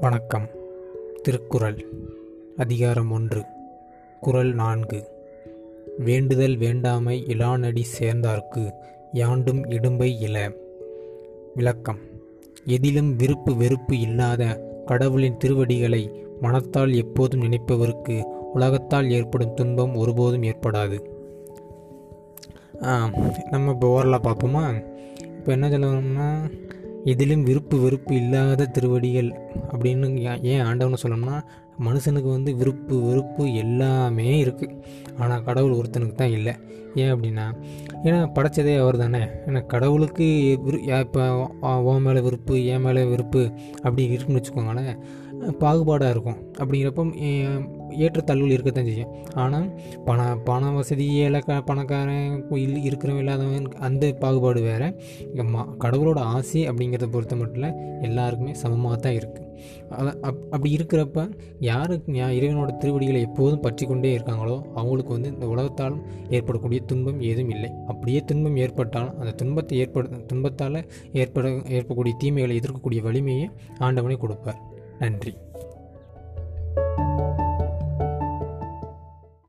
வணக்கம். திருக்குறள் அதிகாரம் ஒன்று குறள் நான்கு. வேண்டுதல் வேண்டாமை இலானடி சேர்ந்தார்க்கு யாண்டும் இடும்பை இல. விளக்கம் எதிலும் விருப்பு வெறுப்பு இல்லாத கடவுளின் திருவடிகளை மனத்தால் எப்போதும் நினைப்பவருக்கு உலகத்தால் ஏற்படும் துன்பம் ஒருபோதும் ஏற்படாது. நம்ம இப்போ ஓரலாக பார்ப்போமா? இப்போ என்ன சொல்லணும்னா எதிலும் விருப்பு வெறுப்பு இல்லாத திருவடிகள் அப்படின்னு ஏன் ஆண்டவனு சொல்லணும்னா மனுஷனுக்கு வந்து விருப்பு வெறுப்பு எல்லாமே இருக்குது ஆனால் கடவுள் ஒருத்தனுக்கு தான் இல்லை. ஏன் அப்படின்னா ஏன்னா படைச்சதே அவர் தானே ஏன்னா கடவுளுக்கு இப்போ ஓ மேலே விருப்பு ஏன் மேலே விருப்பு அப்படி இருக்குன்னு வச்சுக்கோங்களேன் பாகுபாடாக இருக்கும். அப்படிங்கிறப்ப ஏ- ஏற்றத்தாழ்வுகள் இருக்கத்தான் செய்யும். ஆனால் பண பண வசதி ஏழை பணக்காரன் இல் இருக்கிறவன் இல்லாதவன் அந்த பாகுபாடு வேறு. மா கடவுளோட ஆசை அப்படிங்கிறத பொறுத்த மட்டும் இல்லை எல்லாருக்குமே சமமாக தான் இருக்குது அப் அப்படி இருக்கிறப்ப யாருக்கு இறைவனோட திருவடிகளை எப்போதும் பற்றி கொண்டே இருக்காங்களோ அவங்களுக்கு வந்து இந்த உலகத்தால் ஏற்படக்கூடிய துன்பம் ஏதும் இல்லை. அப்படியே துன்பம் ஏற்பட்டாலும் அந்த துன்பத்தை ஏற்பட துன்பத்தால் ஏற்பட ஏற்படக்கூடிய தீமைகளை எதிர்க்கக்கூடிய வலிமையை ஆண்டவனே கொடுப்பார். நன்றி.